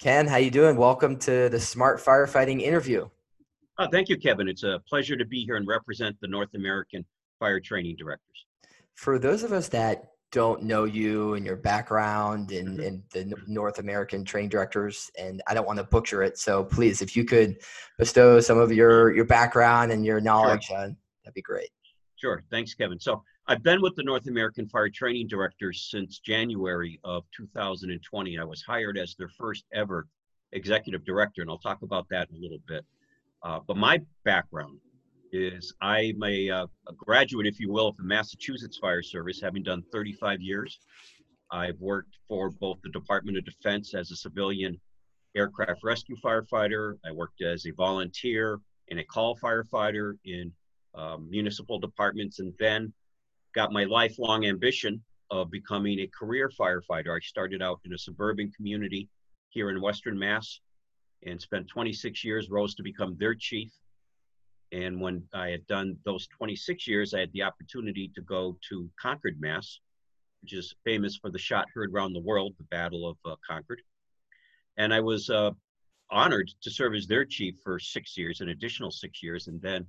Ken, how you doing? Welcome to the Smart Firefighting interview. Oh, thank you, Kevin. It's a pleasure to be here and represent the North American Fire Training Directors. For those of us that don't know you and your background and, mm-hmm. and the North American training directors, and I don't want to butcher it, so please, if you could bestow some of your your background and your knowledge, sure. uh, that'd be great. Sure. Thanks, Kevin. So I've been with the North American Fire Training Directors since January of 2020. I was hired as their first ever executive director, and I'll talk about that in a little bit. Uh, but my background is I'm a, uh, a, graduate, if you will, of the Massachusetts Fire Service, having done 35 years. I've worked for both the Department of Defense as a civilian aircraft rescue firefighter. I worked as a volunteer and a call firefighter in um, municipal departments, and then got my lifelong ambition of becoming a career firefighter. I started out in a suburban community here in Western Mass and spent 26 years, rose to become their chief. And when I had done those 26 years, I had the opportunity to go to Concord, Mass, which is famous for the shot heard around the world, the Battle of uh, Concord. And I was uh, honored to serve as their chief for six years, an additional six years. And then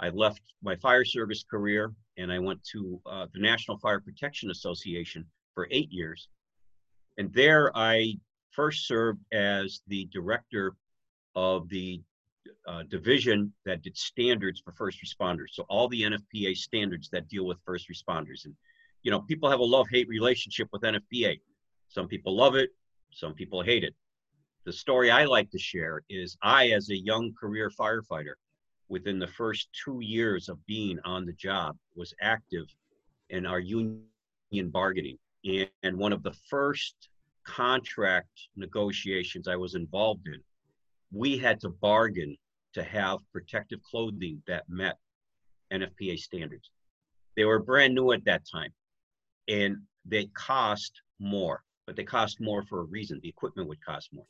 I left my fire service career and I went to uh, the National Fire Protection Association for eight years. And there I first served as the director of the uh, division that did standards for first responders. So all the NFPA standards that deal with first responders. And, you know, people have a love-hate relationship with NFPA. Some people love it, some people hate it. The story I like to share is I, as a young career firefighter, within the first two years of being on the job was active in our union bargaining. And one of the first contract negotiations I was involved in, we had to bargain to have protective clothing that met NFPA standards. They were brand new at that time and they cost more, but they cost more for a reason. The equipment would cost more.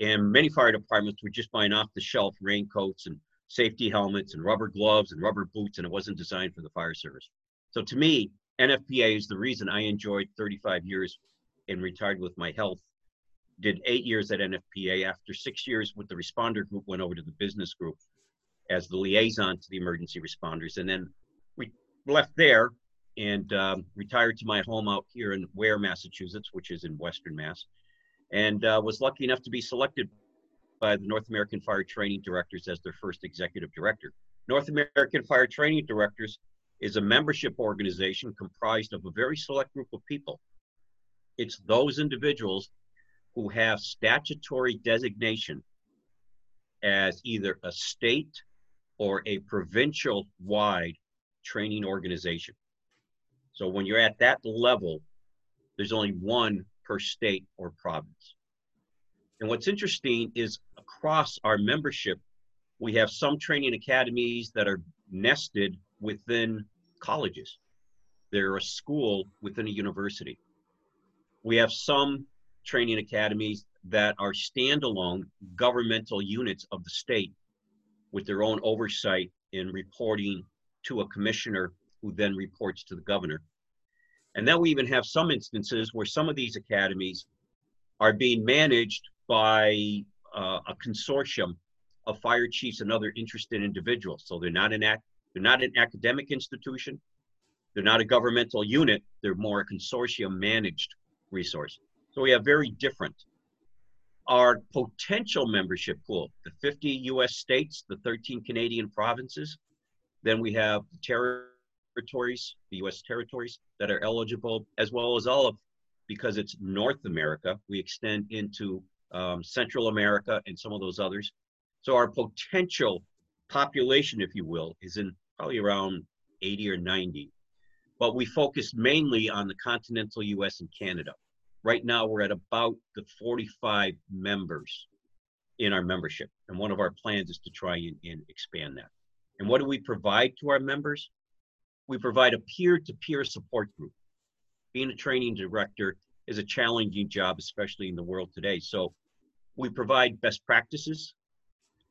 And many fire departments were just buying off the shelf raincoats and safety helmets and rubber gloves and rubber boots, and it wasn't designed for the fire service. So to me, NFPA is the reason I enjoyed 35 years and retired with my health. Did eight years at NFPA. After six years with the responder group, went over to the business group as the liaison to the emergency responders, and then we left there and um, retired to my home out here in Ware, Massachusetts, which is in Western Mass, and uh, was lucky enough to be selected by the North American Fire Training Directors as their first executive director. North American Fire Training Directors is a membership organization comprised of a very select group of people. It's those individuals who have statutory designation as either a state or a provincial wide training organization. So when you're at that level, there's only one per state or province. And what's interesting is across our membership, we have some training academies that are nested within colleges. They're a school within a university. We have some training academies that are standalone governmental units of the state with their own oversight in reporting to a commissioner who then reports to the governor. And then we even have some instances where some of these academies are being managed by uh, a consortium of fire chiefs and other interested individuals. So they're not an act, they're not an academic institution, they're not a governmental unit, they're more a consortium managed resource. So we have very different. Our potential membership pool, the 50 US states, the 13 Canadian provinces, then we have the territories, the US territories that are eligible, as well as all of, because it's North America, we extend into um, Central America, and some of those others. So our potential population, if you will, is in probably around 80 or 90. But we focus mainly on the continental US and Canada. Right now, we're at about the 45 members in our membership. And one of our plans is to try and, and expand that. And what do we provide to our members? We provide a peer to peer support group. Being a training director is a challenging job, especially in the world today. So we provide best practices.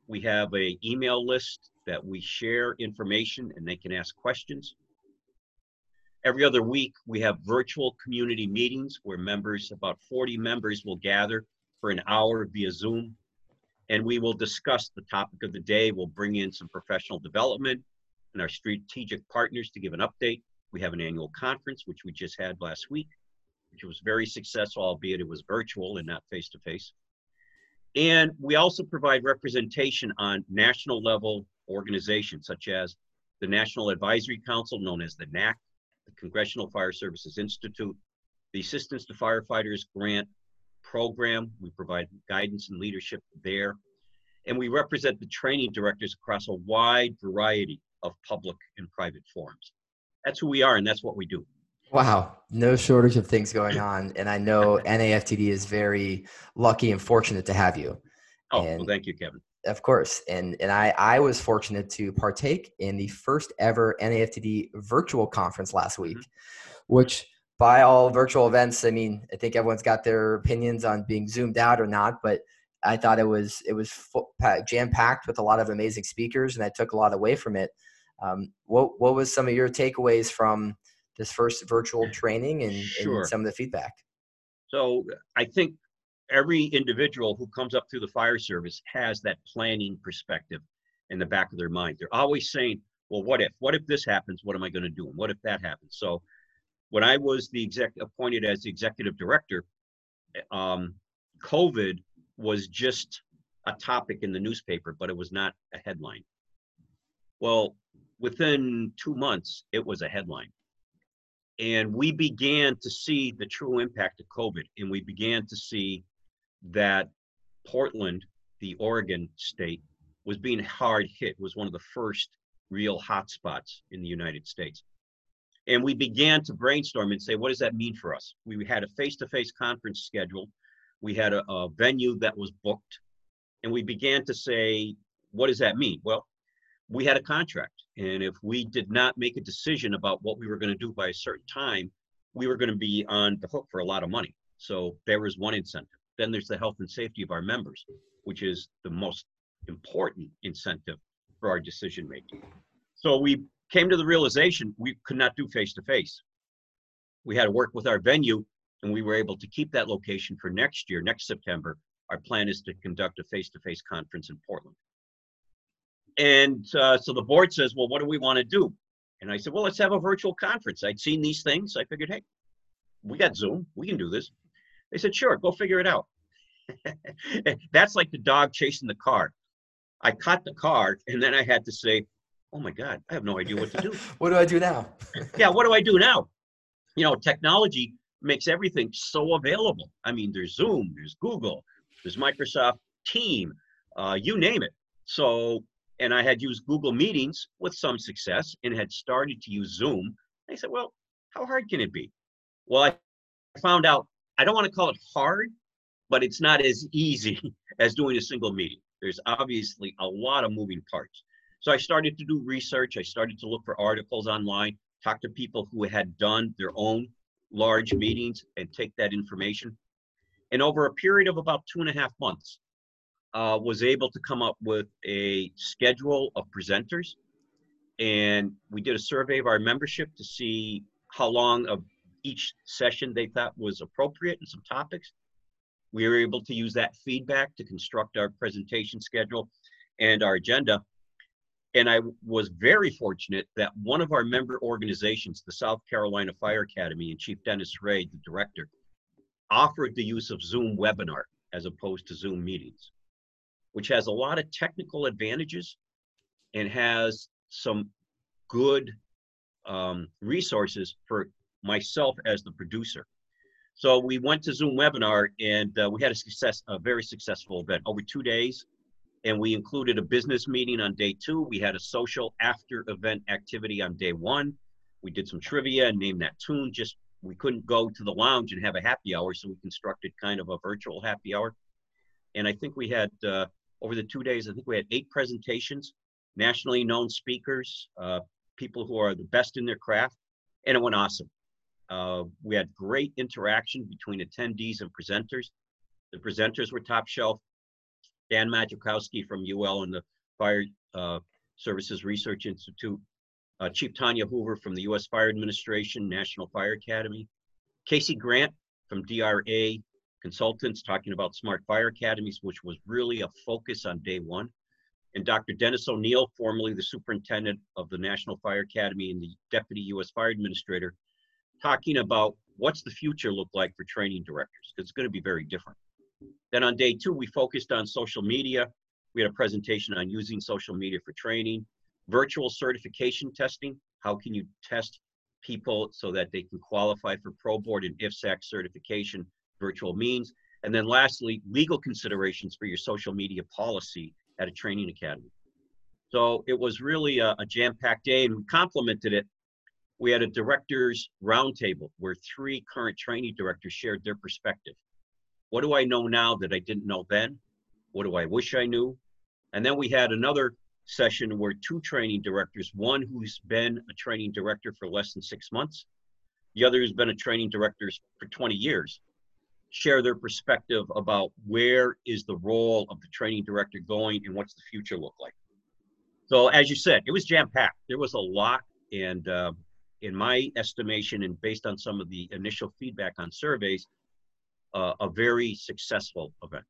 We have a email list that we share information and they can ask questions. Every other week, we have virtual community meetings where members, about 40 members, will gather for an hour via Zoom. And we will discuss the topic of the day. We'll bring in some professional development and our strategic partners to give an update. We have an annual conference, which we just had last week, which was very successful, albeit it was virtual and not face to face. And we also provide representation on national level organizations such as the National Advisory Council, known as the NAC, the Congressional Fire Services Institute, the Assistance to Firefighters Grant Program. We provide guidance and leadership there. And we represent the training directors across a wide variety of public and private forums. That's who we are, and that's what we do. Wow, no shortage of things going on. And I know NAFTD is very lucky and fortunate to have you. Oh, and well, thank you, Kevin. Of course. And and I, I was fortunate to partake in the first ever NAFTD virtual conference last week, mm-hmm. which by all virtual events, I mean, I think everyone's got their opinions on being zoomed out or not, but I thought it was it was jam packed with a lot of amazing speakers, and I took a lot away from it. Um, what what was some of your takeaways from this first virtual training and, sure. and some of the feedback? So I think every individual who comes up through the fire service has that planning perspective in the back of their mind. They're always saying, well, what if? What if this happens? What am I going to do? And what if that happens? So when I was the exec appointed as the executive director, um, COVID was just a topic in the newspaper, but it was not a headline. Well, within two months, it was a headline. And we began to see the true impact of COVID, and we began to see that Portland, the Oregon state, was being hard hit, was one of the first real hotspots in the United States. And we began to brainstorm and say, what does that mean for us? We had a face to face conference scheduled, we had a, a, venue that was booked, and we began to say, what does that mean? Well, we had a contract. And if we did not make a decision about what we were going to do by a certain time, we were going to be on the hook for a lot of money. So there was one incentive. Then there's the health and safety of our members, which is the most important incentive for our decision making. So we came to the realization we could not do face to face. We had to work with our venue, and we were able to keep that location for next year, next September. Our plan is to conduct a face to face conference in Portland. And uh, so the board says, Well, what do we want to do? And I said, Well, let's have a virtual conference. I'd seen these things. I figured, Hey, we got Zoom. We can do this. They said, Sure, go figure it out. That's like the dog chasing the car. I caught the car, and then I had to say, oh my God, I have no idea what to do. what do I do now? yeah, what do I do now? You know, technology makes everything so available. I mean, there's Zoom, there's Google, there's Microsoft Team, uh, you name it. So, and I had used Google Meetings with some success and had started to use Zoom. I said, well, how hard can it be? Well, I found out I don't want to call it hard, but it's not as easy as doing a single meeting. There's obviously a lot of moving parts. So I started to do research. I started to look for articles online, talk to people who had done their own large meetings and take that information. And over a period of about two and a half months, uh, was able to come up with a schedule of presenters. And we did a survey of our membership to see how long of each session they thought was appropriate and some topics. We were able to use that feedback to construct our presentation schedule and our agenda. And I was very fortunate that one of our member organizations, the South Carolina Fire Academy, and Chief Dennis Ray, the director, offered the use of Zoom webinar as opposed to Zoom meetings, which has a lot of technical advantages and has some good um, resources for myself as the producer. So we went to Zoom webinar and uh, we had a success, a very successful event over two days and we included a business meeting on day two. We had a social after event activity on day one. We did some trivia and named that tune. Just we couldn't go to the lounge and have a happy hour, so we constructed kind of a virtual happy hour. And I think we had uh, over the two days, I think we had eight presentations, nationally known speakers, uh, people who are the best in their craft, and it went awesome. Uh, we had great interaction between attendees and presenters. The presenters were top shelf. Dan Madrzykowski from UL and the Fire uh, Services Research Institute, uh, Chief Tonya Hoover from the U.S. Fire Administration, National Fire Academy, Casey Grant from DRA consultants talking about smart fire academies, which was really a focus on day one. And Dr. Denis Onieal, formerly the superintendent of the National Fire Academy and the deputy U.S. Fire Administrator, talking about what's the future look like for training directors, because it's going to be very different. Then on day two, we focused on social media. We had a presentation on using social media for training, virtual certification testing. How can you test people so that they can qualify for Pro Board and IFSAC certification virtual means. And then lastly, legal considerations for your social media policy at a training academy. So it was really a, a jam-packed day and we complemented it. We had a directors roundtable where three current training directors shared their perspective. What do I know now that I didn't know then? What do I wish I knew? And then we had another session where two training directors, one who's been a training director for less than six months, the other who's been a training director for 20 years, share their perspective about where is the role of the training director going and what's the future look like. So as you said, it was jam packed. There was a lot, and uh, in my estimation, and based on some of the initial feedback on surveys, uh, a very successful event.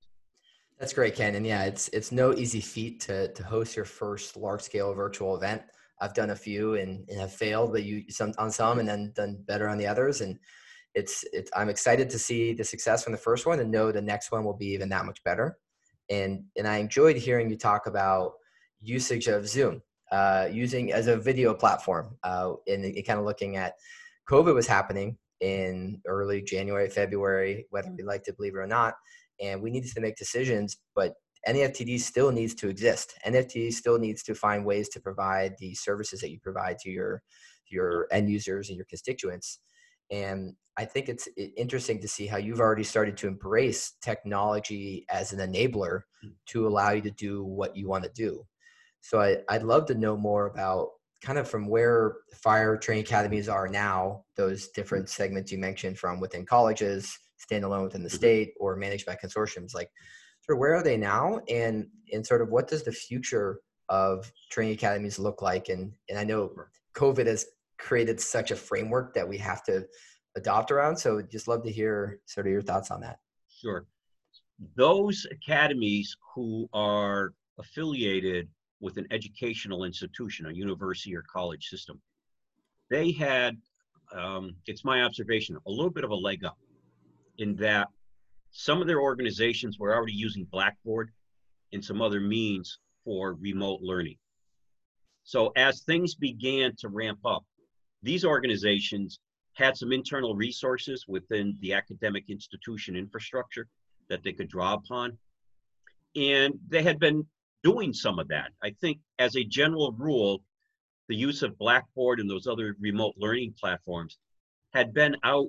That's great, Ken. And yeah, it's it's no easy feat to to host your first large scale virtual event. I've done a few and, and have failed, but you some on some and then done better on the others. And it's it's I'm excited to see the success from the first one and know the next one will be even that much better. And and I enjoyed hearing you talk about usage of Zoom, uh, using as a video platform, uh, and, kind of looking at COVID was happening in early January, February, whether we like to believe it or not and we needed to make decisions but NAFTD still needs to exist. NAFTD still needs to find ways to provide the services that you provide to your your end users and your constituents. And I think it's interesting to see how you've already started to embrace technology as an enabler hmm. to allow you to do what you want to do. So I, I'd love to know more about kind of from where fire training academies are now, those different segments you mentioned from within colleges, standalone within the mm-hmm. state or managed by consortiums like sort of where are they now and and sort of what does the future of training academies look like and and i know covid has created such a framework that we have to adopt around. So just love to hear sort of your thoughts on that. Sure. Those academies who are affiliated with an educational institution a university or college system they had um, it's my observation a little bit of a leg up in that some of their organizations were already using Blackboard and some other means for remote learning. So as things began to ramp up, these organizations had some internal resources within the academic institution infrastructure that they could draw upon. And they had been doing some of that. I think as a general rule, the use of Blackboard and those other remote learning platforms had been out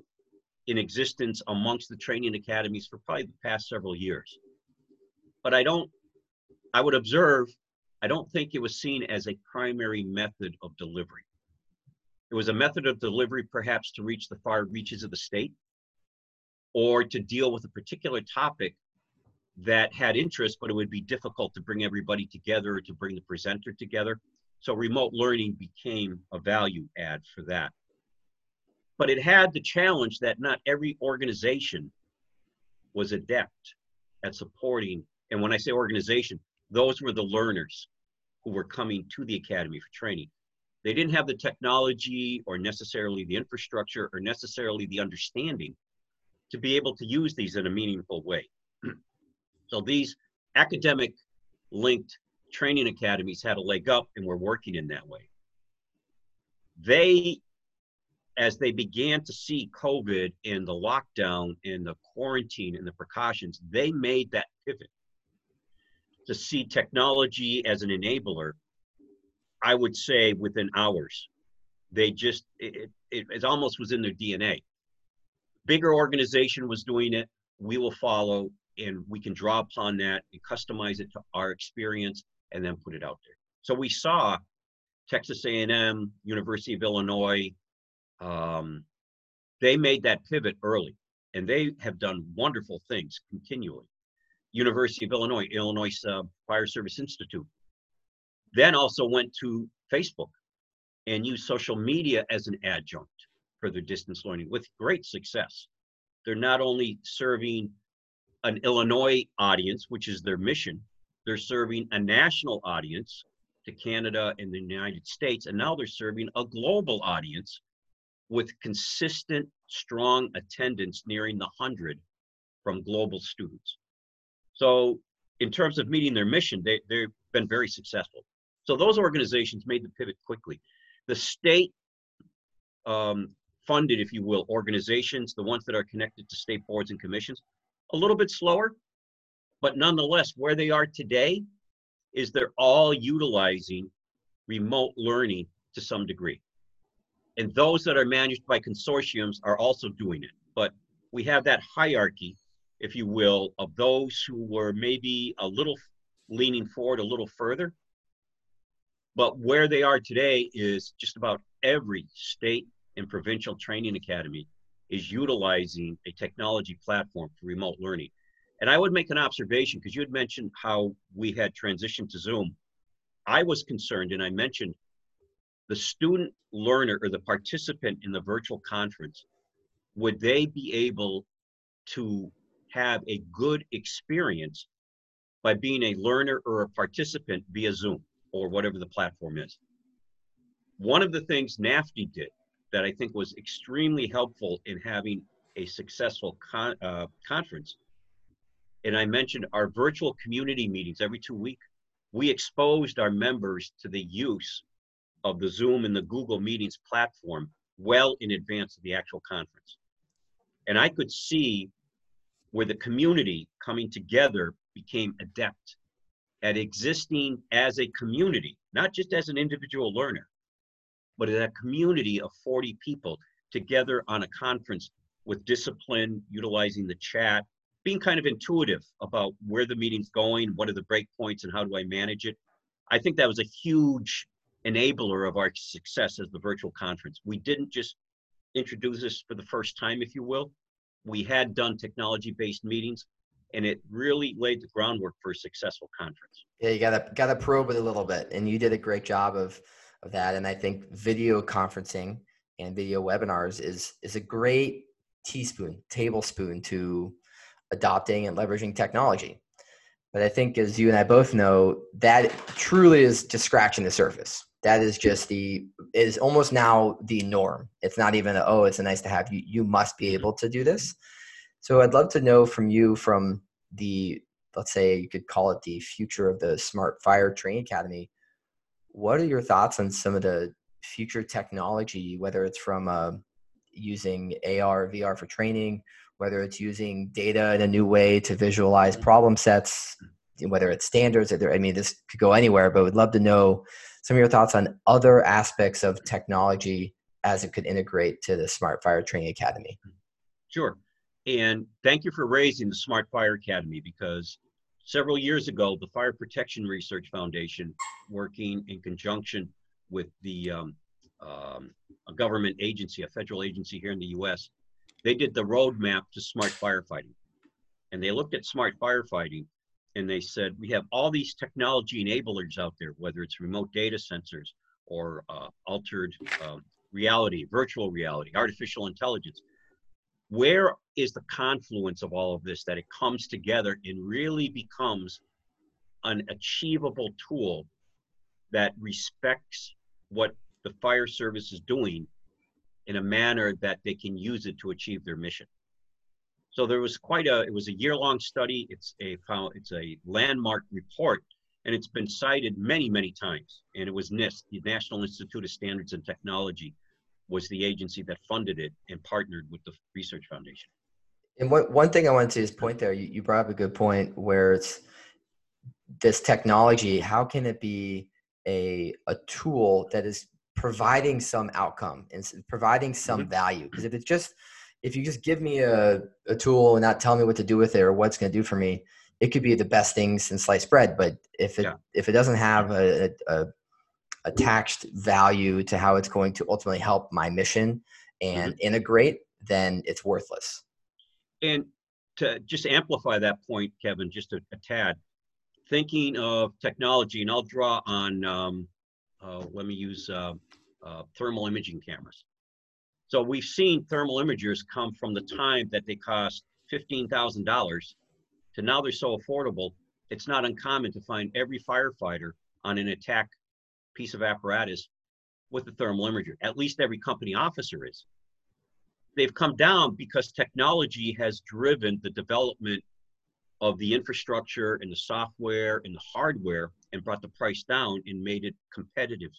in existence amongst the training academies for probably the past several years. But I don't, I would observe, I don't think it was seen as a primary method of delivery. It was a method of delivery perhaps to reach the far reaches of the state or to deal with a particular topic that had interest, but it would be difficult to bring everybody together or to bring the presenter together. So remote learning became a value add for that but it had the challenge that not every organization was adept at supporting and when i say organization those were the learners who were coming to the academy for training they didn't have the technology or necessarily the infrastructure or necessarily the understanding to be able to use these in a meaningful way so these academic linked training academies had a leg up and were working in that way they as they began to see COVID and the lockdown and the quarantine and the precautions, they made that pivot to see technology as an enabler. I would say within hours, they just it, it, it almost was in their DNA. Bigger organization was doing it. We will follow, and we can draw upon that and customize it to our experience, and then put it out there. So we saw Texas A&M, University of Illinois, um, they made that pivot early and they have done wonderful things continually. University of Illinois, Illinois uh, Fire Service Institute, then also went to Facebook and used social media as an adjunct for their distance learning with great success. They're not only serving an Illinois audience, which is their mission. They're serving a national audience to Canada and the United States, and now they're serving a global audience with consistent, strong attendance nearing the 100 from global students. So, in terms of meeting their mission, they, they've been very successful. So, those organizations made the pivot quickly. The state um, funded, if you will, organizations, the ones that are connected to state boards and commissions, a little bit slower, but nonetheless, where they are today is they're all utilizing remote learning to some degree. And those that are managed by consortiums are also doing it. But we have that hierarchy, if you will, of those who were maybe a little leaning forward a little further. But where they are today is just about every state and provincial training academy is utilizing a technology platform for remote learning. And I would make an observation because you had mentioned how we had transitioned to Zoom. I was concerned, and I mentioned the student learner or the participant in the virtual conference, would they be able to have a good experience by being a learner or a participant via Zoom or whatever the platform is? One of the things NAFTD did that I think was extremely helpful in having a successful con- uh, conference, and I mentioned our virtual community meetings every two weeks, we exposed our members to the use of the Zoom and the Google Meetings platform well in advance of the actual conference. And I could see where the community coming together became adept at existing as a community, not just as an individual learner, but as a community of 40 people together on a conference with discipline, utilizing the chat, being kind of intuitive about where the meeting's going, what are the breakpoints, and how do I manage it. I think that was a huge enabler of our success as the virtual conference. We didn't just introduce this for the first time, if you will. We had done technology based meetings and it really laid the groundwork for a successful conference. Yeah, you gotta gotta probe it a little bit. And you did a great job of of that. And I think video conferencing and video webinars is is a great teaspoon, tablespoon to adopting and leveraging technology. But I think, as you and I both know, that truly is just scratching the surface. That is just the is almost now the norm. It's not even a, oh, it's a nice to have. You you must be mm-hmm. able to do this. So I'd love to know from you from the let's say you could call it the future of the Smart Fire Training Academy. What are your thoughts on some of the future technology, whether it's from uh, using AR, VR for training, whether it's using data in a new way to visualize problem sets, whether it's standards, I mean, this could go anywhere, but we'd love to know some of your thoughts on other aspects of technology as it could integrate to the Smart Fire Training Academy. Sure. And thank you for raising the Smart Fire Academy because several years ago, the Fire Protection Research Foundation, working in conjunction with the um, um, a government agency, a federal agency here in the US, they did the roadmap to smart firefighting. And they looked at smart firefighting and they said, we have all these technology enablers out there, whether it's remote data sensors or uh, altered um, reality, virtual reality, artificial intelligence. Where is the confluence of all of this that it comes together and really becomes an achievable tool that respects what the fire service is doing in a manner that they can use it to achieve their mission. So there was quite a, it was a year-long study. It's a, it's a landmark report and it's been cited many, many times. And it was NIST, the National Institute of Standards and Technology, was the agency that funded it and partnered with the Research Foundation. And what, one thing I wanted to just point there, you, you brought up a good point where it's this technology, how can it be a, a tool that is providing some outcome and providing some mm-hmm. value. Because if it's just if you just give me a, a tool and not tell me what to do with it or what's going to do for me, it could be the best thing since sliced bread. But if it yeah. if it doesn't have a, a, attached value to how it's going to ultimately help my mission and mm-hmm. integrate, then it's worthless. And to just amplify that point, Kevin, just a, a tad, thinking of technology, and I'll draw on um, uh, let me use uh, uh, thermal imaging cameras. So we've seen thermal imagers come from the time that they cost $15,000 to now they're so affordable, it's not uncommon to find every firefighter on an attack piece of apparatus with the thermal imager. At least every company officer is. They've come down because technology has driven the development of the infrastructure and the software and the hardware and brought the price down and made it competitive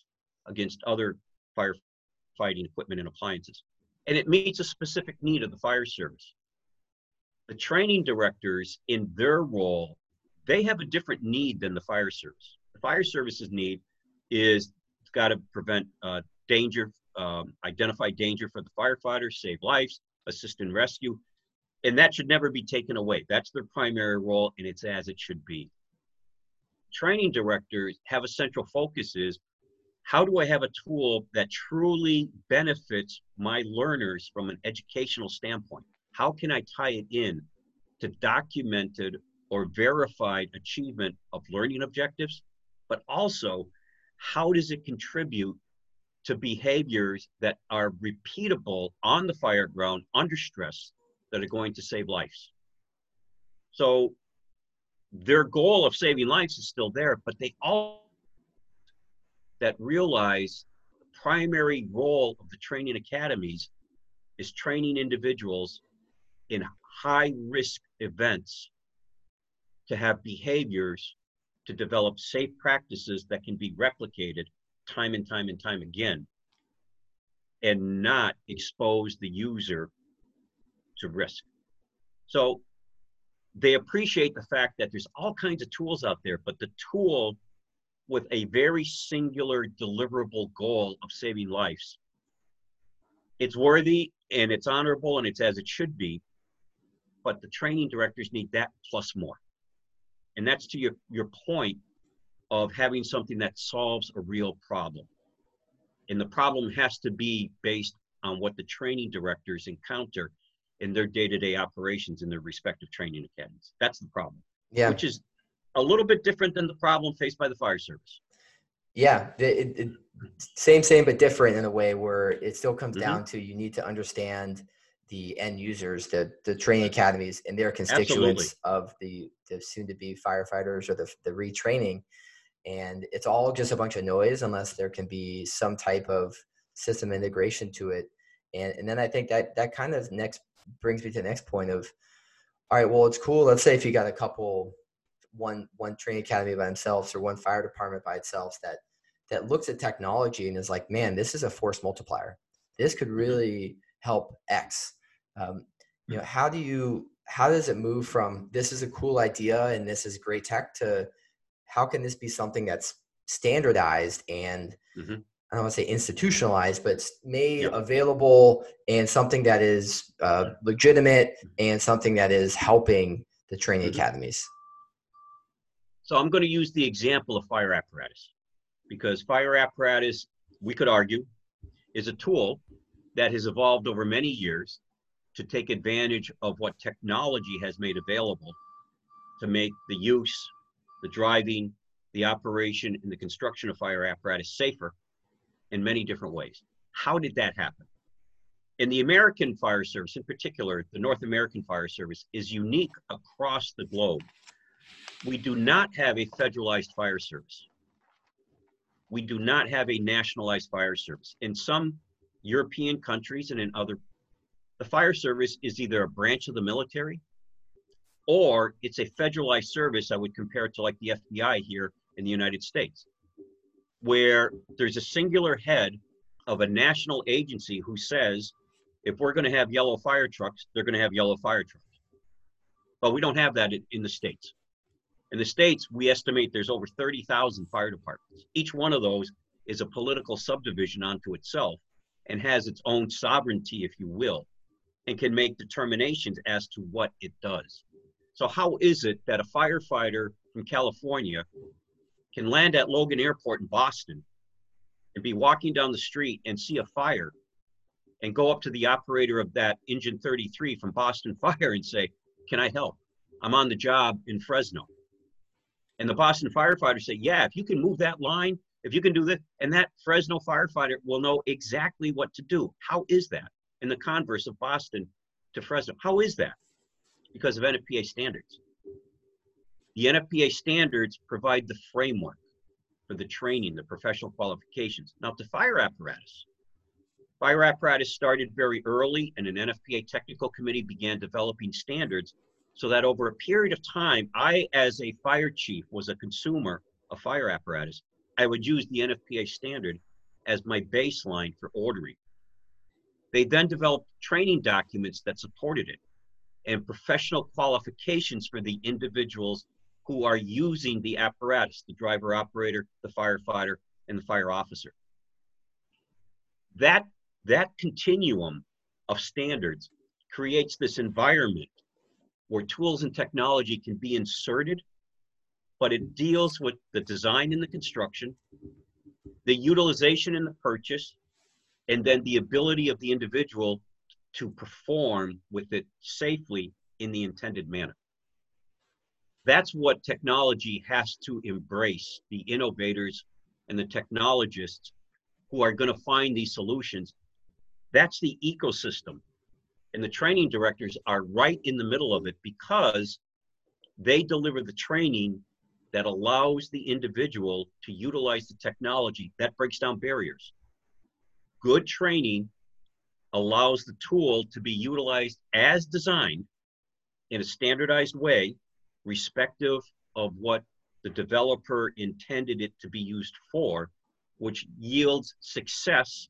against other firefighting equipment and appliances. And it meets a specific need of the fire service. The training directors in their role, they have a different need than the fire service. The fire service's need is got to prevent uh, danger, um, identify danger for the firefighters, save lives, assist in rescue and that should never be taken away. That's their primary role, and it's as it should be. Training directors have a central focus is how do I have a tool that truly benefits my learners from an educational standpoint? How can I tie it in to documented or verified achievement of learning objectives? But also, how does it contribute to behaviors that are repeatable on the fire ground under stress that are going to save lives. So their goal of saving lives is still there, but they all that realize the primary role of the training academies is training individuals in high risk events to have behaviors to develop safe practices that can be replicated time and time and time again and not expose the user to risk. So they appreciate the fact that there's all kinds of tools out there, but the tool with a very singular deliverable goal of saving lives. It's worthy and it's honorable and it's as it should be, but the training directors need that plus more. And that's to your, your point of having something that solves a real problem. And the problem has to be based on what the training directors encounter in their day-to-day operations in their respective training academies. That's the problem. Yeah. Which is a little bit different than the problem faced by the fire service. Yeah, it, it, same, same, but different in a way where it still comes mm-hmm. down to you need to understand the end users, the the training academies, and their constituents Absolutely. of the the soon-to-be firefighters or the the retraining, and it's all just a bunch of noise unless there can be some type of system integration to it. And, and then I think that that kind of next brings me to the next point of all right well it's cool let's say if you got a couple one one training academy by themselves or one fire department by itself that that looks at technology and is like man this is a force multiplier this could mm-hmm. really help x um, you know how do you how does it move from this is a cool idea and this is great tech to how can this be something that's standardized and mm-hmm. I don't want to say institutionalized, but it's made yep. available and something that is uh, legitimate and something that is helping the training mm-hmm. academies. So I'm going to use the example of fire apparatus because fire apparatus, we could argue, is a tool that has evolved over many years to take advantage of what technology has made available to make the use, the driving, the operation, and the construction of fire apparatus safer in many different ways. How did that happen? In the American Fire Service, in particular, the North American Fire Service is unique across the globe. We do not have a federalized fire service. We do not have a nationalized fire service. In some European countries and in other, the fire service is either a branch of the military or it's a federalized service. I would compare it to like the FBI here in the United States where there's a singular head of a national agency who says, if we're going to have yellow fire trucks, they're going to have yellow fire trucks. But we don't have that in, in the States. In the States, we estimate there's over 30,000 fire departments. Each one of those is a political subdivision unto itself and has its own sovereignty, if you will, and can make determinations as to what it does. So, how is it that a firefighter from California can land at Logan Airport in Boston and be walking down the street and see a fire and go up to the operator of that engine 33 from Boston Fire and say, Can I help? I'm on the job in Fresno. And the Boston firefighter say, Yeah, if you can move that line, if you can do this, and that Fresno firefighter will know exactly what to do. How is that? In the converse of Boston to Fresno, how is that? Because of NFPA standards. The NFPA standards provide the framework for the training, the professional qualifications. Now, to fire apparatus. Fire apparatus started very early, and an NFPA technical committee began developing standards so that over a period of time, I, as a fire chief, was a consumer of fire apparatus. I would use the NFPA standard as my baseline for ordering. They then developed training documents that supported it and professional qualifications for the individuals who are using the apparatus the driver operator, the firefighter, and the fire officer. That, that continuum of standards creates this environment where tools and technology can be inserted, but it deals with the design and the construction, the utilization and the purchase, and then the ability of the individual to perform with it safely in the intended manner. That's what technology has to embrace the innovators and the technologists who are going to find these solutions. That's the ecosystem and the training directors are right in the middle of it because they deliver the training that allows the individual to utilize the technology that breaks down barriers. Good training allows the tool to be utilized as designed in a standardized way, respective of what the developer intended it to be used for, which yields success.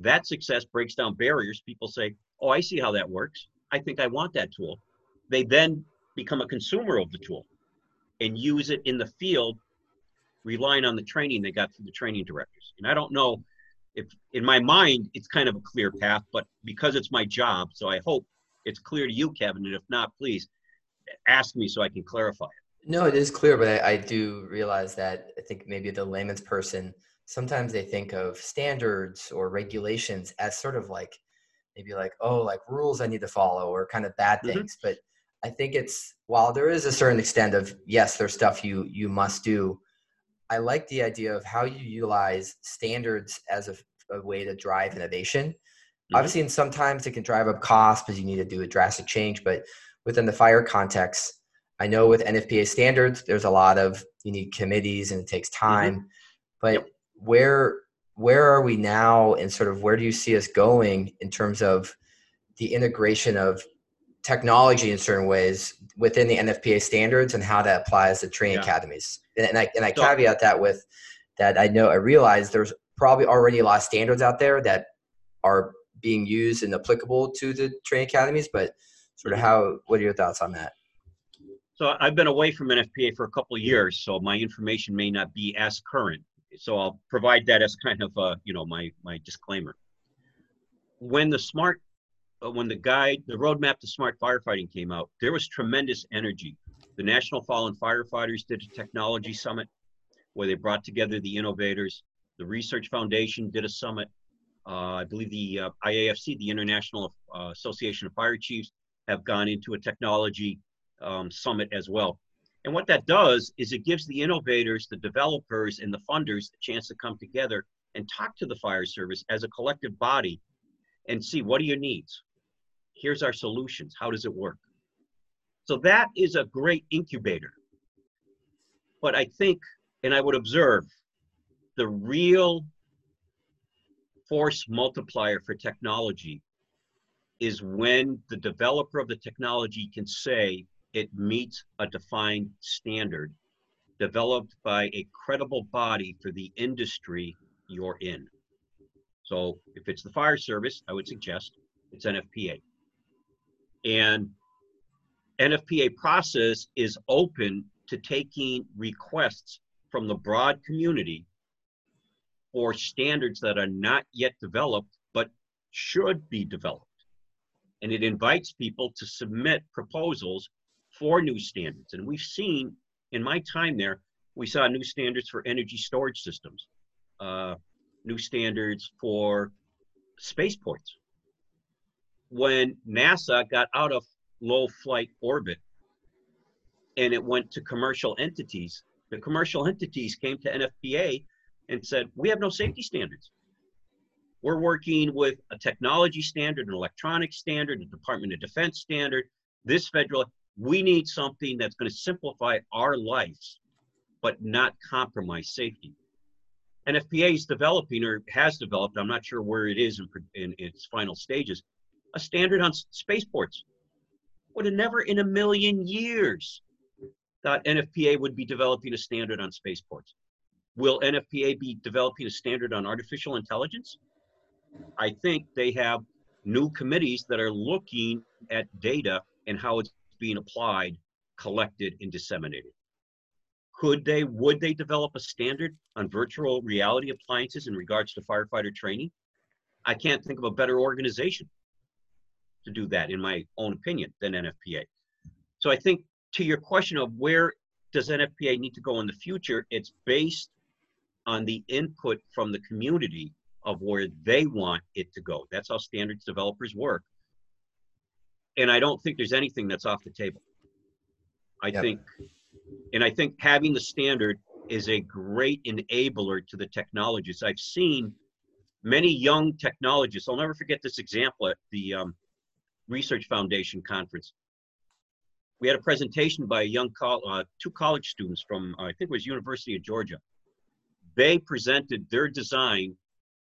That success breaks down barriers. People say, oh, I see how that works. I think I want that tool. They then become a consumer of the tool and use it in the field, relying on the training they got from the training directors. And I don't know if in my mind it's kind of a clear path, but because it's my job, so I hope it's clear to you, Kevin. And if not, please ask me so I can clarify it. No, it is clear, but I, I do realize that I think maybe the layman's person sometimes they think of standards or regulations as sort of like maybe like oh like rules i need to follow or kind of bad mm-hmm. things mm-hmm. but i think it's while there is a certain extent of yes there's stuff you you must do i like the idea of how you utilize standards as a, a way to drive innovation mm-hmm. obviously and sometimes it can drive up costs because you need to do a drastic change but within the fire context i know with nfpa standards there's a lot of you need committees and it takes mm-hmm. time mm-hmm. but yep. where where are we now and sort of where do you see us going in terms of the integration of technology in certain ways within the NFPA standards and how that applies to training yeah. academies. And, and, I, and I caveat that with that I know I realize there's probably already a lot of standards out there that are being used and applicable to the training academies, but sort of mm-hmm. how, what are your thoughts on that? So I've been away from NFPA for a couple of years, so my information may not be as current so I'll provide that as kind of uh, you know my my disclaimer. When the smart, when the guide, the roadmap to smart firefighting came out, there was tremendous energy. The National Fallen Firefighters did a technology summit where they brought together the innovators. The Research Foundation did a summit. Uh, I believe the uh, IAFC, the International uh, Association of Fire Chiefs, have gone into a technology um, summit as well. And what that does is it gives the innovators, the developers, and the funders a chance to come together and talk to the fire service as a collective body and see what are your needs? Here's our solutions. How does it work? So that is a great incubator. But I think, and I would observe, the real force multiplier for technology is when the developer of the technology can say, it meets a defined standard developed by a credible body for the industry you're in. So if it's the fire service, I would suggest it's NFPA. And NFPA process is open to taking requests from the broad community for standards that are not yet developed but should be developed. And it invites people to submit proposals for new standards. And we've seen in my time there, we saw new standards for energy storage systems, uh, new standards for spaceports. When NASA got out of low flight orbit and it went to commercial entities, the commercial entities came to NFPA and said, We have no safety standards. We're working with a technology standard, an electronic standard, a Department of Defense standard, this federal, we need something that's going to simplify our lives, but not compromise safety. NFPA is developing or has developed, I'm not sure where it is in, in, its final stages, a standard on spaceports. Would have never in a million years thought NFPA would be developing a standard on spaceports. Will NFPA be developing a standard on artificial intelligence? I think they have new committees that are looking at data and how it's being applied, collected, and disseminated. Could they, would they develop a standard on virtual reality appliances in regards to firefighter training? I can't think of a better organization to do that, in my own opinion, than NFPA. So I think to your question of where does NFPA need to go in the future, it's based on the input from the community of where they want it to go. That's how standards developers work. And I don't think there's anything that's off the table. I yep. think, and I think having the standard is a great enabler to the technologists. I've seen many young technologists. I'll never forget this example at the um, Research Foundation conference. We had a presentation by a young uh, two college students from uh, I think it was University of Georgia. They presented their design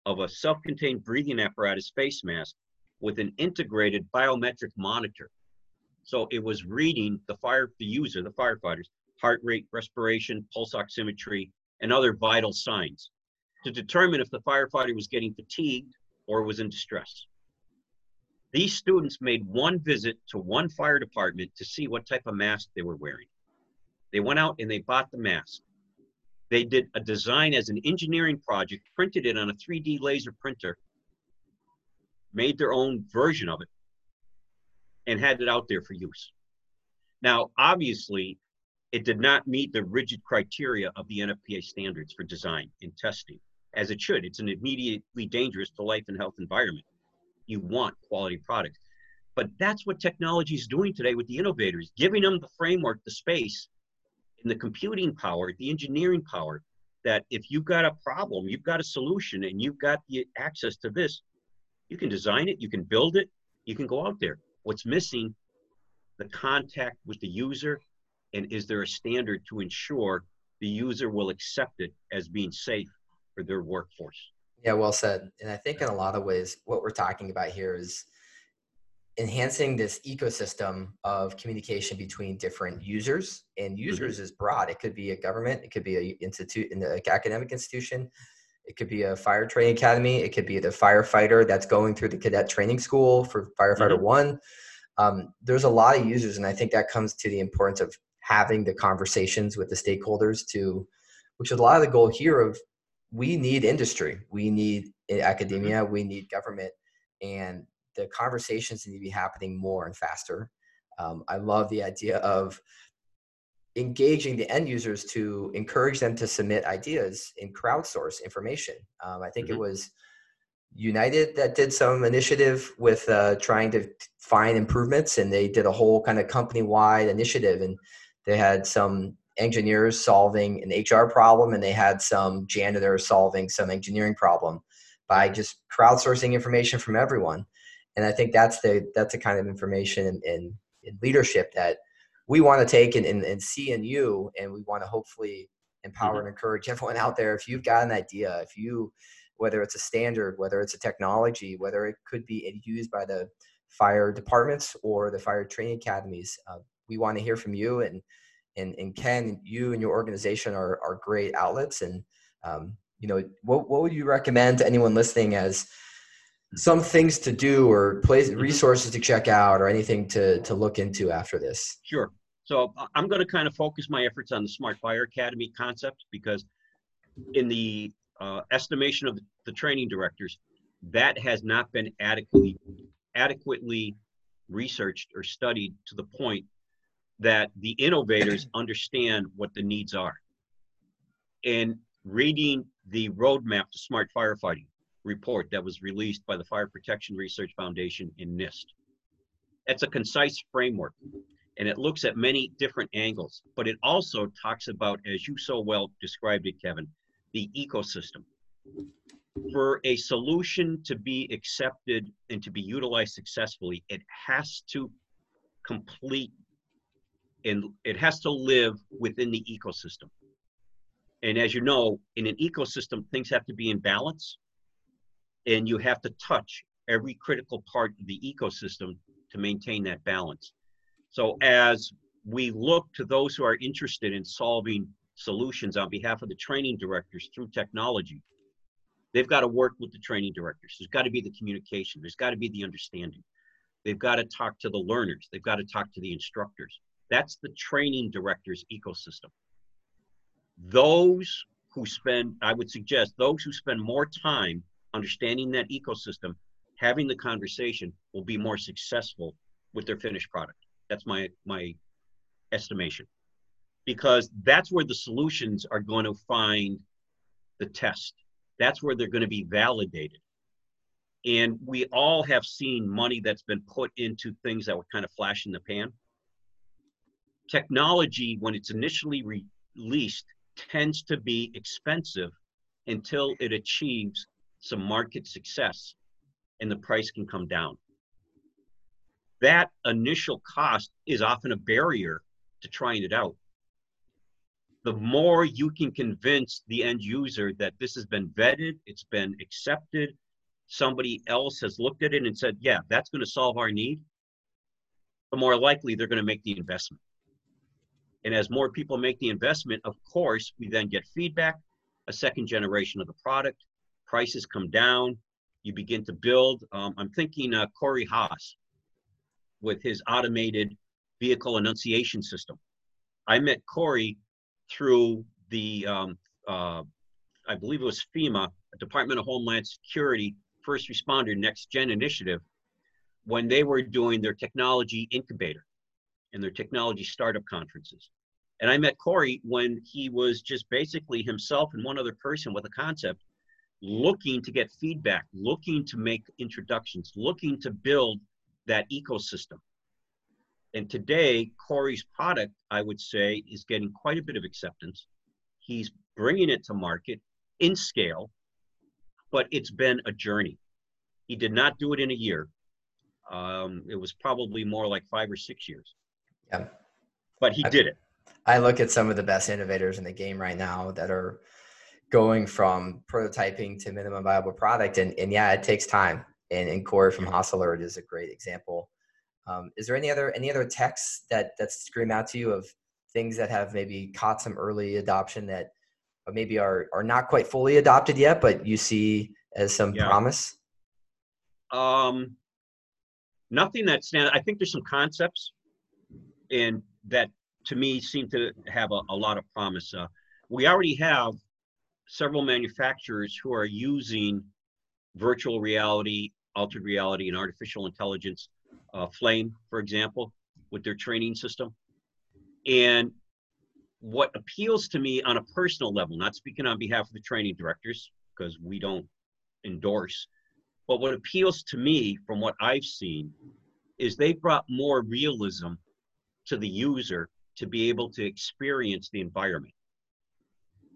of a self-contained breathing apparatus face mask with an integrated biometric monitor. So it was reading the fire, the user, the firefighters, heart rate, respiration, pulse oximetry, and other vital signs to determine if the firefighter was getting fatigued or was in distress. These students made one visit to one fire department to see what type of mask they were wearing. They went out and they bought the mask. They did a design as an engineering project, printed it on a 3D laser printer, made their own version of it, and had it out there for use. Now, obviously, it did not meet the rigid criteria of the NFPA standards for design and testing, as it should. It's an immediately dangerous to life and health environment. You want quality products. But that's what technology is doing today with the innovators, giving them the framework, the space, and the computing power, the engineering power, that if you've got a problem, you've got a solution, and you've got the access to this, you can design it, you can build it, you can go out there. What's missing? The contact with the user, and is there a standard to ensure the user will accept it as being safe for their workforce? Yeah, well said. And I think in a lot of ways, what we're talking about here is enhancing this ecosystem of communication between different users and mm-hmm. users mm-hmm. is broad it could be a government it could be a institute in the academic institution it could be a fire training academy it could be the firefighter that's going through the cadet training school for firefighter mm-hmm. one um, there's a lot of users and i think that comes to the importance of having the conversations with the stakeholders to which is a lot of the goal here of we need industry we need mm-hmm. academia we need government and the conversations need to be happening more and faster. Um, I love the idea of engaging the end users to encourage them to submit ideas and crowdsource information. Um, I think mm-hmm. it was United that did some initiative with uh, trying to find improvements, and they did a whole kind of company wide initiative. And they had some engineers solving an HR problem, and they had some janitors solving some engineering problem by just crowdsourcing information from everyone and I think that's the that's the kind of information and, leadership that we want to take and, and, and, see in you, and we want to hopefully empower mm-hmm. and encourage everyone out there. If you've got an idea, if you whether it's a standard, whether it's a technology, whether it could be used by the fire departments or the fire training academies, uh, we want to hear from you. And and and Ken, you and your organization are are great outlets. And um, you know, what what would you recommend to anyone listening as some things to do or place mm-hmm. resources to check out or anything to to look into after this sure so i'm going to kind of focus my efforts on the smart fire academy concept because in the uh, estimation of the training directors that has not been adequately adequately researched or studied to the point that the innovators understand what the needs are and reading the roadmap to smart firefighting report that was released by the Fire Protection Research Foundation in NIST. It's a concise framework and it looks at many different angles, but it also talks about, as you so well described it, Kevin, the ecosystem. For a solution to be accepted and to be utilized successfully, it has to complete and it has to live within the ecosystem. And as you know, in an ecosystem, things have to be in balance, and you have to touch every critical part of the ecosystem to maintain that balance. So as we look to those who are interested in solving solutions on behalf of the training directors through technology, they've got to work with the training directors. There's got to be the communication. There's got to be the understanding. They've got to talk to the learners. They've got to talk to the instructors. That's the training director's ecosystem. Those who spend, I would suggest, those who spend more time understanding that ecosystem, having the conversation, will be more successful with their finished product. That's my my estimation, because that's where the solutions are going to find the test. That's where they're going to be validated. And we all have seen money that's been put into things that were kind of flash in the pan. Technology, when it's initially re- released, tends to be expensive until it achieves some market success and the price can come down. That initial cost is often a barrier to trying it out. The more you can convince the end user that this has been vetted, it's been accepted, somebody else has looked at it and said, yeah, that's going to solve our need, the more likely they're going to make the investment. And as more people make the investment, of course, we then get feedback, a second generation of the product, prices come down, you begin to build. Um, I'm thinking uh, Corey Haas with his automated vehicle annunciation system. I met Corey through the, um, uh, I believe it was FEMA, Department of Homeland Security First Responder Next Gen Initiative, when they were doing their technology incubator and their technology startup conferences. And I met Corey when he was just basically himself and one other person with a concept, looking to get feedback, looking to make introductions, looking to build that ecosystem. And today, Corey's product, I would say, is getting quite a bit of acceptance. He's bringing it to market in scale, but it's been a journey. He did not do it in a year. Um, it was probably more like five or six years. Yeah. But he I, did it. I look at some of the best innovators in the game right now that are going from prototyping to minimum viable product. And, and yeah, it takes time. And, and Corey from HAAS Alert is a great example. Um, is there any other any other texts that that scream out to you of things that have maybe caught some early adoption that maybe are are not quite fully adopted yet, but you see as some yeah. promise? Um, nothing that stands. I think there's some concepts, and that to me seem to have a, a lot of promise. Uh, we already have several manufacturers who are using virtual reality, altered reality, and artificial intelligence. Uh, FLAIM, for example, with their training system. And what appeals to me on a personal level, not speaking on behalf of the training directors, because we don't endorse, but what appeals to me from what I've seen is they brought more realism to the user to be able to experience the environment.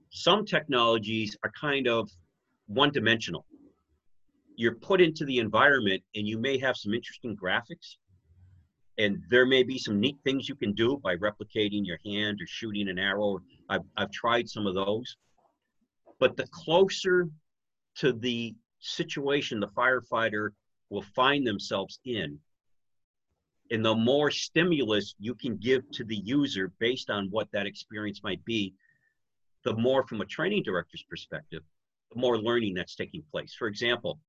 Some technologies are kind of one dimensional. You're put into the environment and you may have some interesting graphics, and there may be some neat things you can do by replicating your hand or shooting an arrow. I've, I've tried some of those. But the closer to the situation the firefighter will find themselves in, and the more stimulus you can give to the user based on what that experience might be, the more from a training director's perspective, the more learning that's taking place. For example,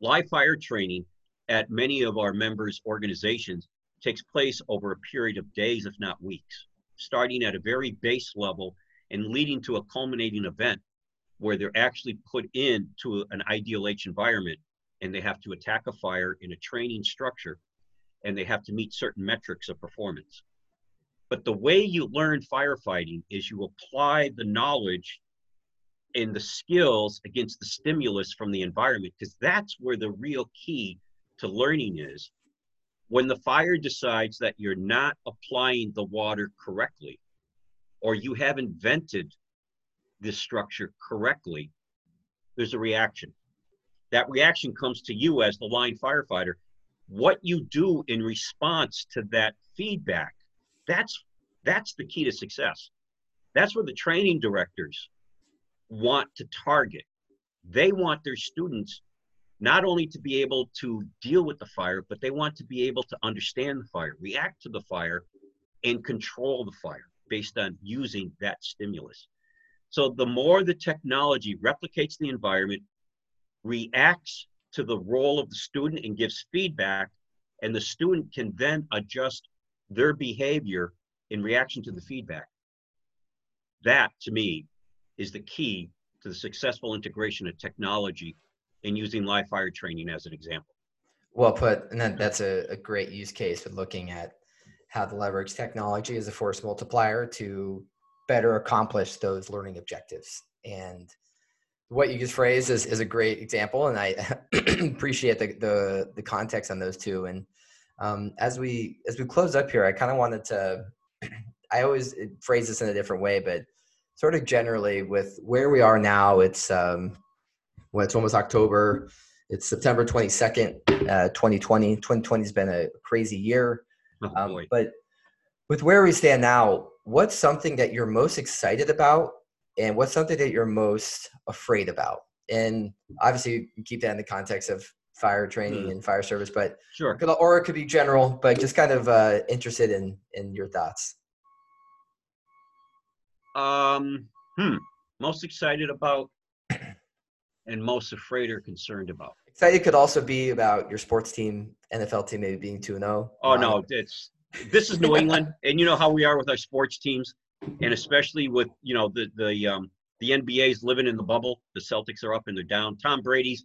live fire training at many of our members' organizations takes place over a period of days, if not weeks, starting at a very base level and leading to a culminating event where they're actually put into an IDLH environment and they have to attack a fire in a training structure and they have to meet certain metrics of performance. But the way you learn firefighting is you apply the knowledge and the skills against the stimulus from the environment because that's where the real key to learning is when the fire decides that you're not applying the water correctly or you haven't vented this structure correctly, there's a reaction. That reaction comes to you as the line firefighter. What you do in response to that feedback, that's That's the key to success. That's where the training directors want to target. They want their students not only to be able to deal with the fire, but they want to be able to understand the fire, react to the fire, and control the fire based on using that stimulus. So the more the technology replicates the environment, reacts to the role of the student and gives feedback, and the student can then adjust their behavior in reaction to the feedback. That, to me, is the key to the successful integration of technology and using live fire training as an example. Well put, and then that's a, a great use case for looking at how to leverage technology as a force multiplier to better accomplish those learning objectives. And what you just phrased is, is a great example, and I appreciate the, the, the context on those two. And um, as we as we close up here, I kind of wanted to. I always phrase this in a different way, but sort of generally with where we are now, it's um, well, it's almost October. It's September 22nd, uh, 2020. 2020 has been a crazy year. Oh, um, but with where we stand now, what's something that you're most excited about and what's something that you're most afraid about? And obviously, keep that in the context of fire training mm. and fire service, but sure, or it could be general, but just kind of uh, interested in in your thoughts. Um, hmm. Most excited about and most afraid or concerned about. Excited could also be about your sports team, NFL team, maybe being two and zero. Oh, oh no, it's this is New England, and you know how we are with our sports teams, and especially with you know the the um, the NBA's living in the bubble. The Celtics are up and they're down. Tom Brady's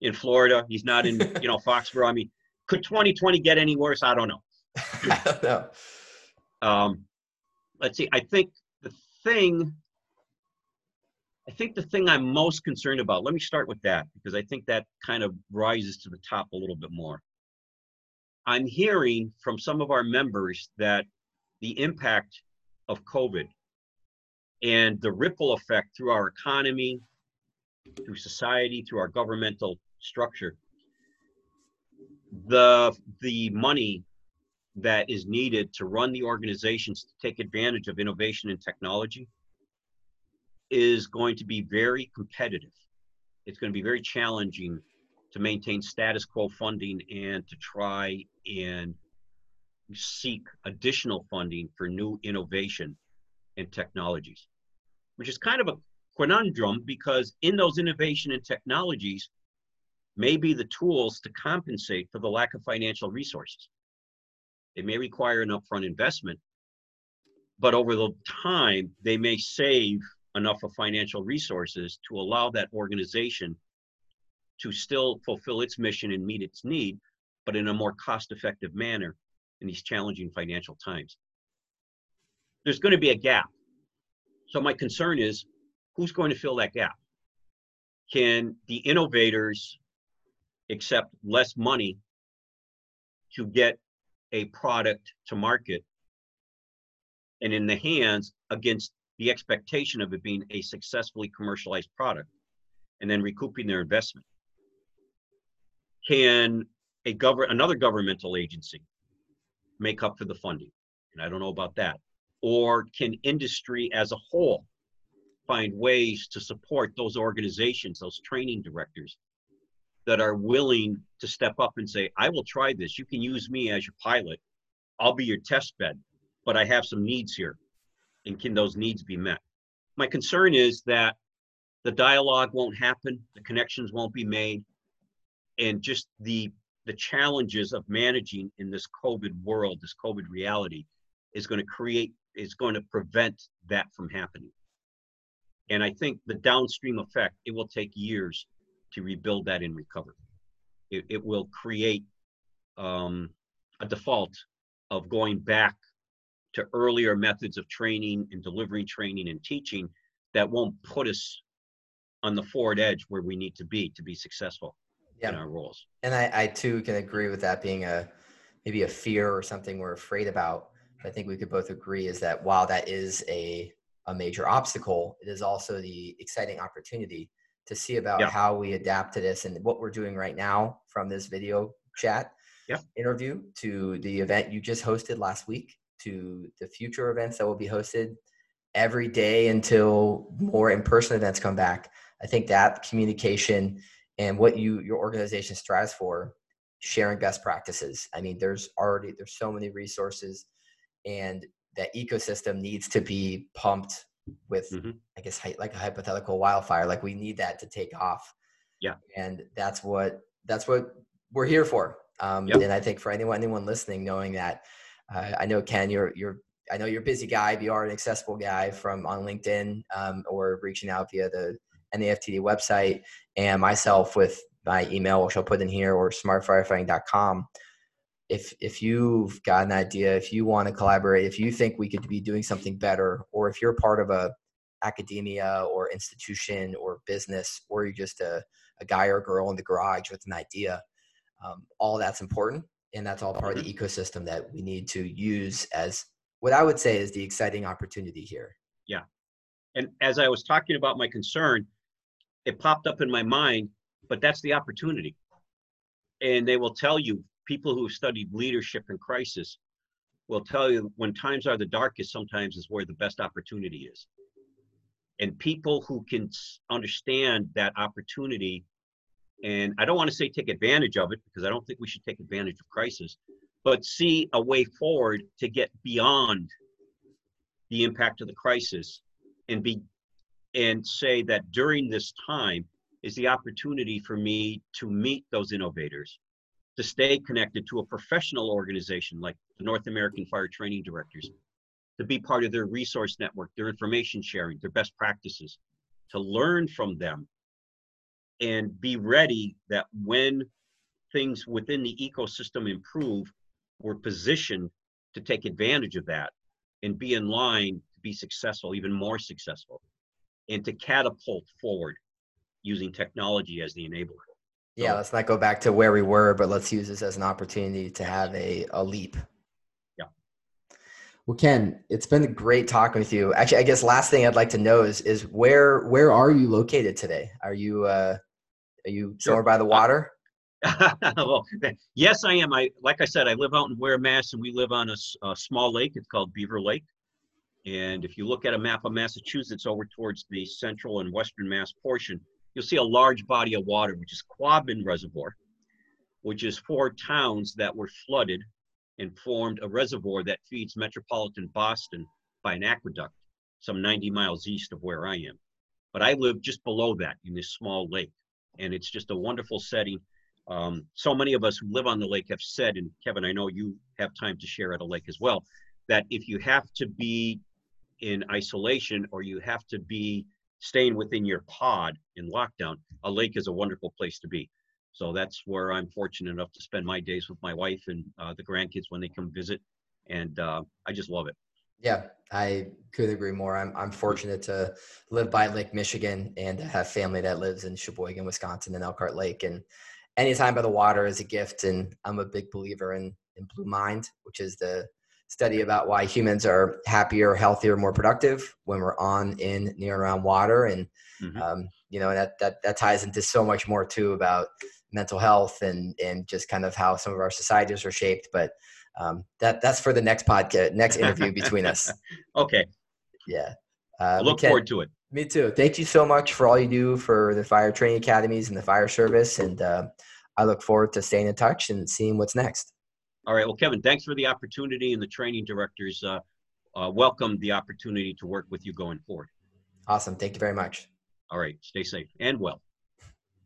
in Florida. He's not in you know Foxborough. I mean, could 2020 get any worse? I don't know. I don't know. Um, let's see. I think the thing. I think the thing I'm most concerned about. Let me start with that because I think that kind of rises to the top a little bit more. I'm hearing from some of our members that the impact of COVID and the ripple effect through our economy, through society, through our governmental structure, the the money that is needed to run the organizations to take advantage of innovation and technology is going to be very competitive. It's going to be very challenging to maintain status quo funding and to try and seek additional funding for new innovation and technologies, which is kind of a conundrum because in those innovation and technologies may be the tools to compensate for the lack of financial resources. It may require an upfront investment, but over the time, they may save enough of financial resources to allow that organization to still fulfill its mission and meet its need, but in a more cost effective manner in these challenging financial times. There's going to be a gap. So, my concern is who's going to fill that gap? Can the innovators accept less money to get a product to market and in the hands against the expectation of it being a successfully commercialized product and then recouping their investment? can a government another governmental agency make up for the funding and i don't know about that. Or can industry as a whole find ways to support those organizations those training directors that are willing to step up and say i will try this. You can use me as your pilot. I'll be your test bed but i have some needs here and can those needs be met? My concern is that the dialogue won't happen the connections won't be made and just the the challenges of managing in this COVID world, this COVID reality, is going to create is going to prevent that from happening. And I think the downstream effect, it will take years to rebuild that and recover. It, it will create um, a default of going back to earlier methods of training and delivering training and teaching that won't put us on the forward edge where we need to be to be successful yeah. in our roles. And I, I too can agree with that being a maybe a fear or something we're afraid about. I think we could both agree is that while that is a a major obstacle, it is also the exciting opportunity to see about yeah. how we adapt to this and what we're doing right now from this video chat yeah. interview to the event you just hosted last week to the future events that will be hosted every day until more in-person events come back. I think that communication and what you your organization strives for, sharing best practices. I mean, there's already there's so many resources, and that ecosystem needs to be pumped with, mm-hmm. I guess, like a hypothetical wildfire. Like we need that to take off. Yeah, and that's what that's what we're here for. Um, yep. And I think for anyone anyone listening, knowing that, uh, I know Ken, you're you're I know you're a busy guy. You are an accessible guy from on LinkedIn um, or reaching out via the NAFTD website, and myself with my email, which I'll put in here, or smartfirefighting.com. If if you've got an idea, if you want to collaborate, if you think we could be doing something better, or if you're part of a academia or institution or business, or you're just a, a guy or girl in the garage with an idea, um, all that's important, and that's all part of the ecosystem that we need to use as what I would say is the exciting opportunity here. Yeah, and as I was talking about my concern, it popped up in my mind, but that's the opportunity. And they will tell you, people who have studied leadership and crisis will tell you when times are the darkest, sometimes is where the best opportunity is. And people who can understand that opportunity, and I don't want to say take advantage of it because I don't think we should take advantage of crisis, but see a way forward to get beyond the impact of the crisis and be and say that during this time is the opportunity for me to meet those innovators, to stay connected to a professional organization like the North American Fire Training Directors, to be part of their resource network, their information sharing, their best practices, to learn from them and be ready that when things within the ecosystem improve, we're positioned to take advantage of that and be in line to be successful, even more successful and to catapult forward using technology as the enabler. Yeah, let's not go back to where we were, but let's use this as an opportunity to have a, a leap. Yeah. Well, Ken, it's been a great talking with you. Actually, I guess last thing I'd like to know is is where where are you located today? Are you uh, are you somewhere by the water? well, yes, I am. I like I said, I live out in Ware, Mass, and we live on a, a small lake. It's called Beaver Lake. And if you look at a map of Massachusetts over towards the central and western Mass portion, you'll see a large body of water, which is Quabbin Reservoir, which is four towns that were flooded and formed a reservoir that feeds metropolitan Boston by an aqueduct some 90 miles east of where I am. But I live just below that in this small lake, and it's just a wonderful setting. Um, so many of us who live on the lake have said, and Kevin, I know you have time to share at a lake as well, that if you have to be in isolation or you have to be staying within your pod in lockdown, a lake is a wonderful place to be. So that's where I'm fortunate enough to spend my days with my wife and uh, the grandkids when they come visit, and uh, I just love it. Yeah, I could agree more. I'm I'm fortunate to live by Lake Michigan and have family that lives in Sheboygan, Wisconsin, and Elkhart Lake, and anytime by the water is a gift. And I'm a big believer in in Blue Mind, which is the study about why humans are happier, healthier, more productive when we're on, in, near, and around water, and mm-hmm. um, you know that that that ties into so much more too about mental health and and just kind of how some of our societies are shaped. But um, that that's for the next podcast, next interview between us. Okay. Yeah. Uh, I look can, forward to it. Me too. Thank you so much for all you do for the fire training academies and the fire service, and uh, I look forward to staying in touch and seeing what's next. All right. Well, Kevin, thanks for the opportunity, and the training directors uh, uh, welcome the opportunity to work with you going forward. Awesome. Thank you very much. All right. Stay safe and well.